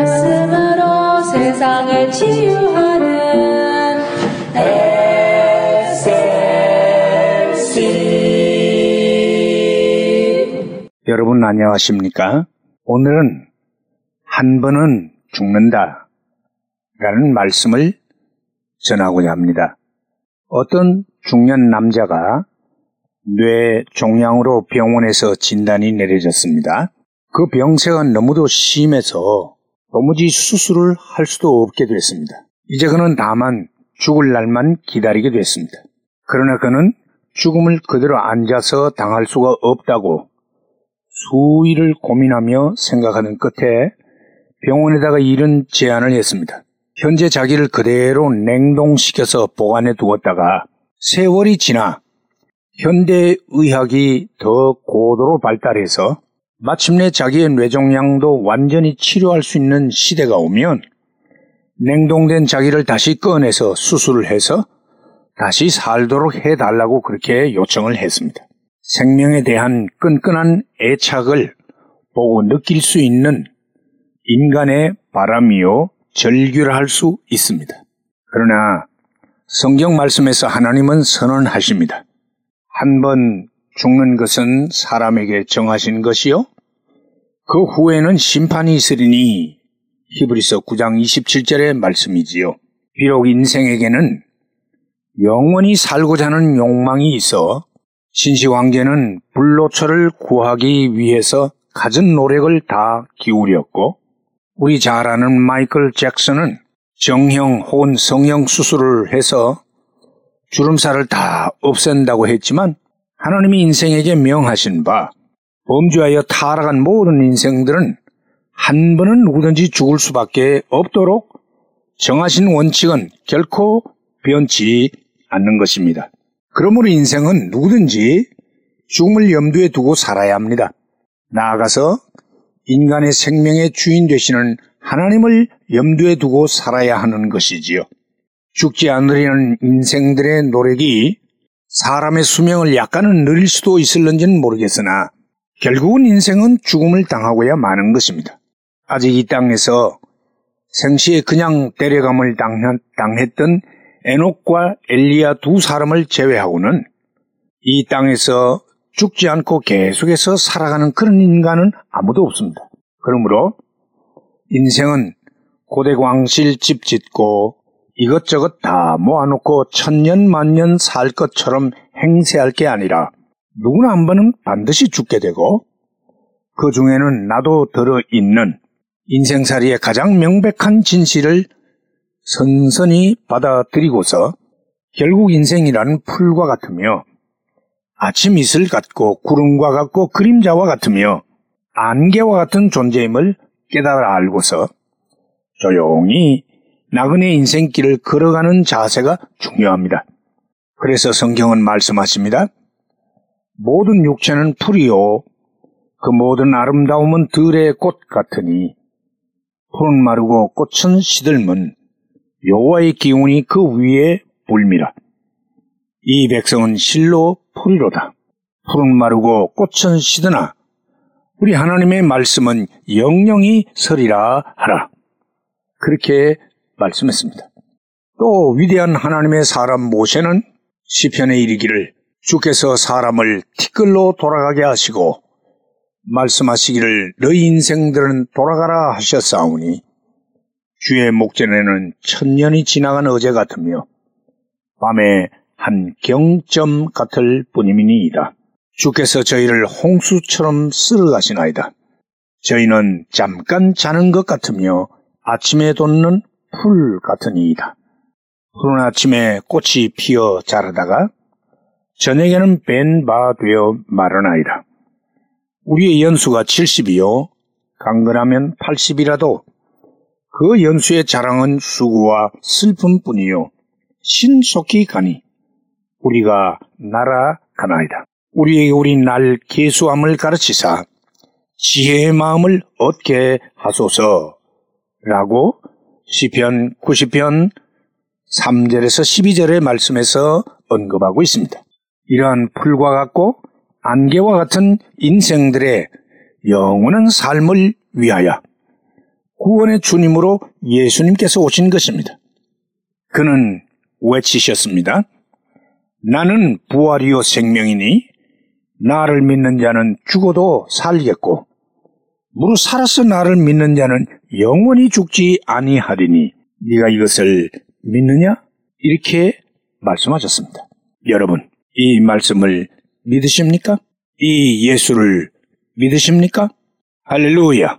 말씀으로 세상을 치유하는 SLC 여러분 안녕하십니까? 오늘은 한 번은 죽는다 라는 말씀을 전하고자 합니다. 어떤 중년 남자가 뇌 종양으로 병원에서 진단이 내려졌습니다. 그 병세가 너무도 심해서 도무지 수술을 할 수도 없게 됐습니다. 이제 그는 다만 죽을 날만 기다리게 됐습니다. 그러나 그는 죽음을 그대로 앉아서 당할 수가 없다고 수일을 고민하며 생각하는 끝에 병원에다가 이런 제안을 했습니다. 현재 자기를 그대로 냉동시켜서 보관해 두었다가 세월이 지나 현대의학이 더 고도로 발달해서 마침내 자기의 뇌종양도 완전히 치료할 수 있는 시대가 오면 냉동된 자기를 다시 꺼내서 수술을 해서 다시 살도록 해달라고 그렇게 요청을 했습니다. 생명에 대한 끈끈한 애착을 보고 느낄 수 있는 인간의 바람이요 절규를 할 수 있습니다. 그러나 성경 말씀에서 하나님은 선언하십니다. 한 번 죽는 것은 사람에게 정하신 것이요. 그 후에는 심판이 있으리니 히브리서 9장 27절의 말씀이지요. 비록 인생에게는 영원히 살고자 하는 욕망이 있어 신시 황제는 불로초를 구하기 위해서 갖은 노력을 다 기울였고 우리 잘 아는 마이클 잭슨은 정형 혹은 성형 수술을 해서 주름살을 다 없앤다고 했지만 하나님이 인생에게 명하신 바 범죄하여 타락한 모든 인생들은 한 번은 누구든지 죽을 수밖에 없도록 정하신 원칙은 결코 변치 않는 것입니다. 그러므로 인생은 누구든지 죽음을 염두에 두고 살아야 합니다. 나아가서 인간의 생명의 주인 되시는 하나님을 염두에 두고 살아야 하는 것이지요. 죽지 않으려는 인생들의 노력이 사람의 수명을 약간은 느릴 수도 있을런지는 모르겠으나 결국은 인생은 죽음을 당하고야 마는 것입니다. 아직 이 땅에서 생시에 그냥 때려감을 당했던 에녹과 엘리야 두 사람을 제외하고는 이 땅에서 죽지 않고 계속해서 살아가는 그런 인간은 아무도 없습니다. 그러므로 인생은 고대 광실 집 짓고 이것저것 다 모아놓고 천년 만년 살 것처럼 행세할 게 아니라 누구나 한 번은 반드시 죽게 되고 그 중에는 나도 들어 있는 인생살이의 가장 명백한 진실을 선선히 받아들이고서 결국 인생이라는 풀과 같으며 아침 이슬 같고 구름과 같고 그림자와 같으며 안개와 같은 존재임을 깨달아 알고서 조용히 나그네 인생길을 걸어가는 자세가 중요합니다. 그래서 성경은 말씀하십니다. 모든 육체는 풀이요. 그 모든 아름다움은 들의 꽃 같으니 푸른 마르고 꽃은 시들면 여호와의 기운이 그 위에 불미라. 이 백성은 실로 풀이로다. 푸른 마르고 꽃은 시드나 우리 하나님의 말씀은 영영이 서리라 하라. 그렇게 말씀했습니다. 또 위대한 하나님의 사람 모세는 시편에 이르기를 주께서 사람을 티끌로 돌아가게 하시고 말씀하시기를 너희 인생들은 돌아가라 하셨사오니 주의 목전에는 천년이 지나간 어제 같으며 밤에 한 경점 같을 뿐이니이다. 주께서 저희를 홍수처럼 쓸어가시나이다. 저희는 잠깐 자는 것 같으며 아침에 돋는 풀 같으니이다. 푸른 아침에 꽃이 피어 자라다가 저녁에는 벤 바 되어 마르나이다. 우리의 연수가 70이요. 강건하면 80이라도 그 연수의 자랑은 수고와 슬픔뿐이요. 신속히 가니 우리가 날아가나이다. 우리에게 우리 날 계수함을 가르치사 지혜의 마음을 얻게 하소서 라고 시편 90편 3절에서 12절의 말씀에서 언급하고 있습니다. 이러한 풀과 같고 안개와 같은 인생들의 영원한 삶을 위하여 구원의 주님으로 예수님께서 오신 것입니다. 그는 외치셨습니다. 나는 부활이요 생명이니 나를 믿는 자는 죽어도 살겠고 무릇 살아서 나를 믿는 자는 영원히 죽지 아니하리니 네가 이것을 믿느냐? 이렇게 말씀하셨습니다. 여러분, 이 말씀을 믿으십니까? 이 예수를 믿으십니까? 할렐루야!